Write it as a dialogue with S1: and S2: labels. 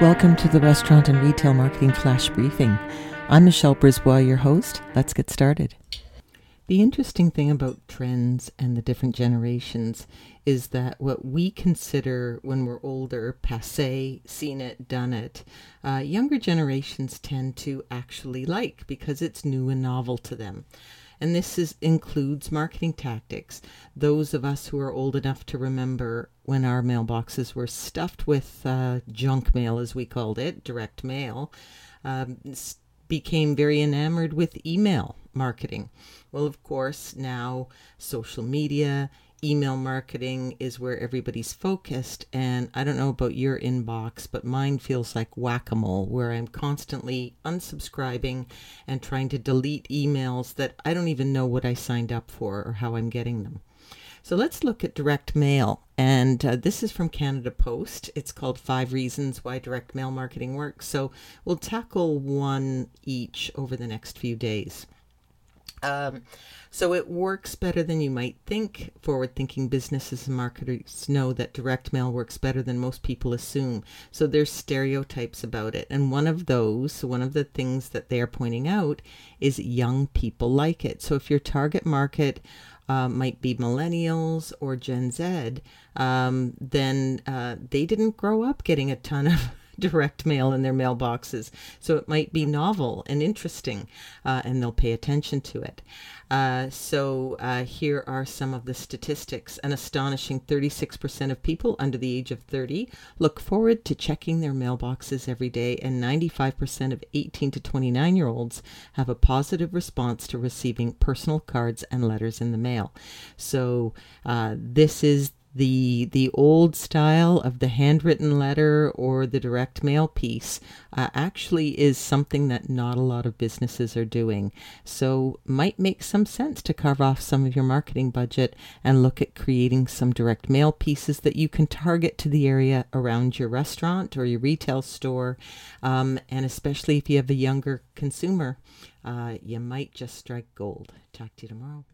S1: Welcome to the Restaurant and Retail Marketing Flash Briefing. I'm Michelle Brisbois, your host. Let's get started. The interesting thing about trends and the different generations is that what we consider when we're older, passe, seen it, done it, uh, younger generations tend to actually like because it's new and novel to them and this is, includes marketing tactics. Those of us who are old enough to remember when our mailboxes were stuffed with uh, junk mail, as we called it, direct mail, um, became very enamored with email marketing. Well, of course, now social media, email marketing is where everybody's focused. And I don't know about your inbox, but mine feels like whack a mole, where I'm constantly unsubscribing and trying to delete emails that I don't even know what I signed up for or how I'm getting them. So let's look at direct mail. And uh, this is from Canada Post. It's called Five Reasons Why Direct Mail Marketing Works. So we'll tackle one each over the next few days. Um, so it works better than you might think. Forward thinking businesses and marketers know that direct mail works better than most people assume. So there's stereotypes about it. And one of those, one of the things that they are pointing out is young people like it. So if your target market uh, might be millennials or Gen Z, um, then uh, they didn't grow up getting a ton of direct mail in their mailboxes. So it might be novel and interesting, uh, and they'll pay attention to it. Uh, so uh, here are some of the statistics. An astonishing 36% of people under the age of 30 look forward to checking their mailboxes every day, and 95% of 18 to 29 year olds have a positive response to receiving personal cards and letters in the mail. So uh, this is the the old style of the handwritten letter or the direct mail piece uh, actually is something that not a lot of businesses are doing. So might make some sense to carve off some of your marketing budget and look at creating some direct mail pieces that you can target to the area around your restaurant or your retail store, um, and especially if you have a younger consumer, uh, you might just strike gold. Talk to you tomorrow.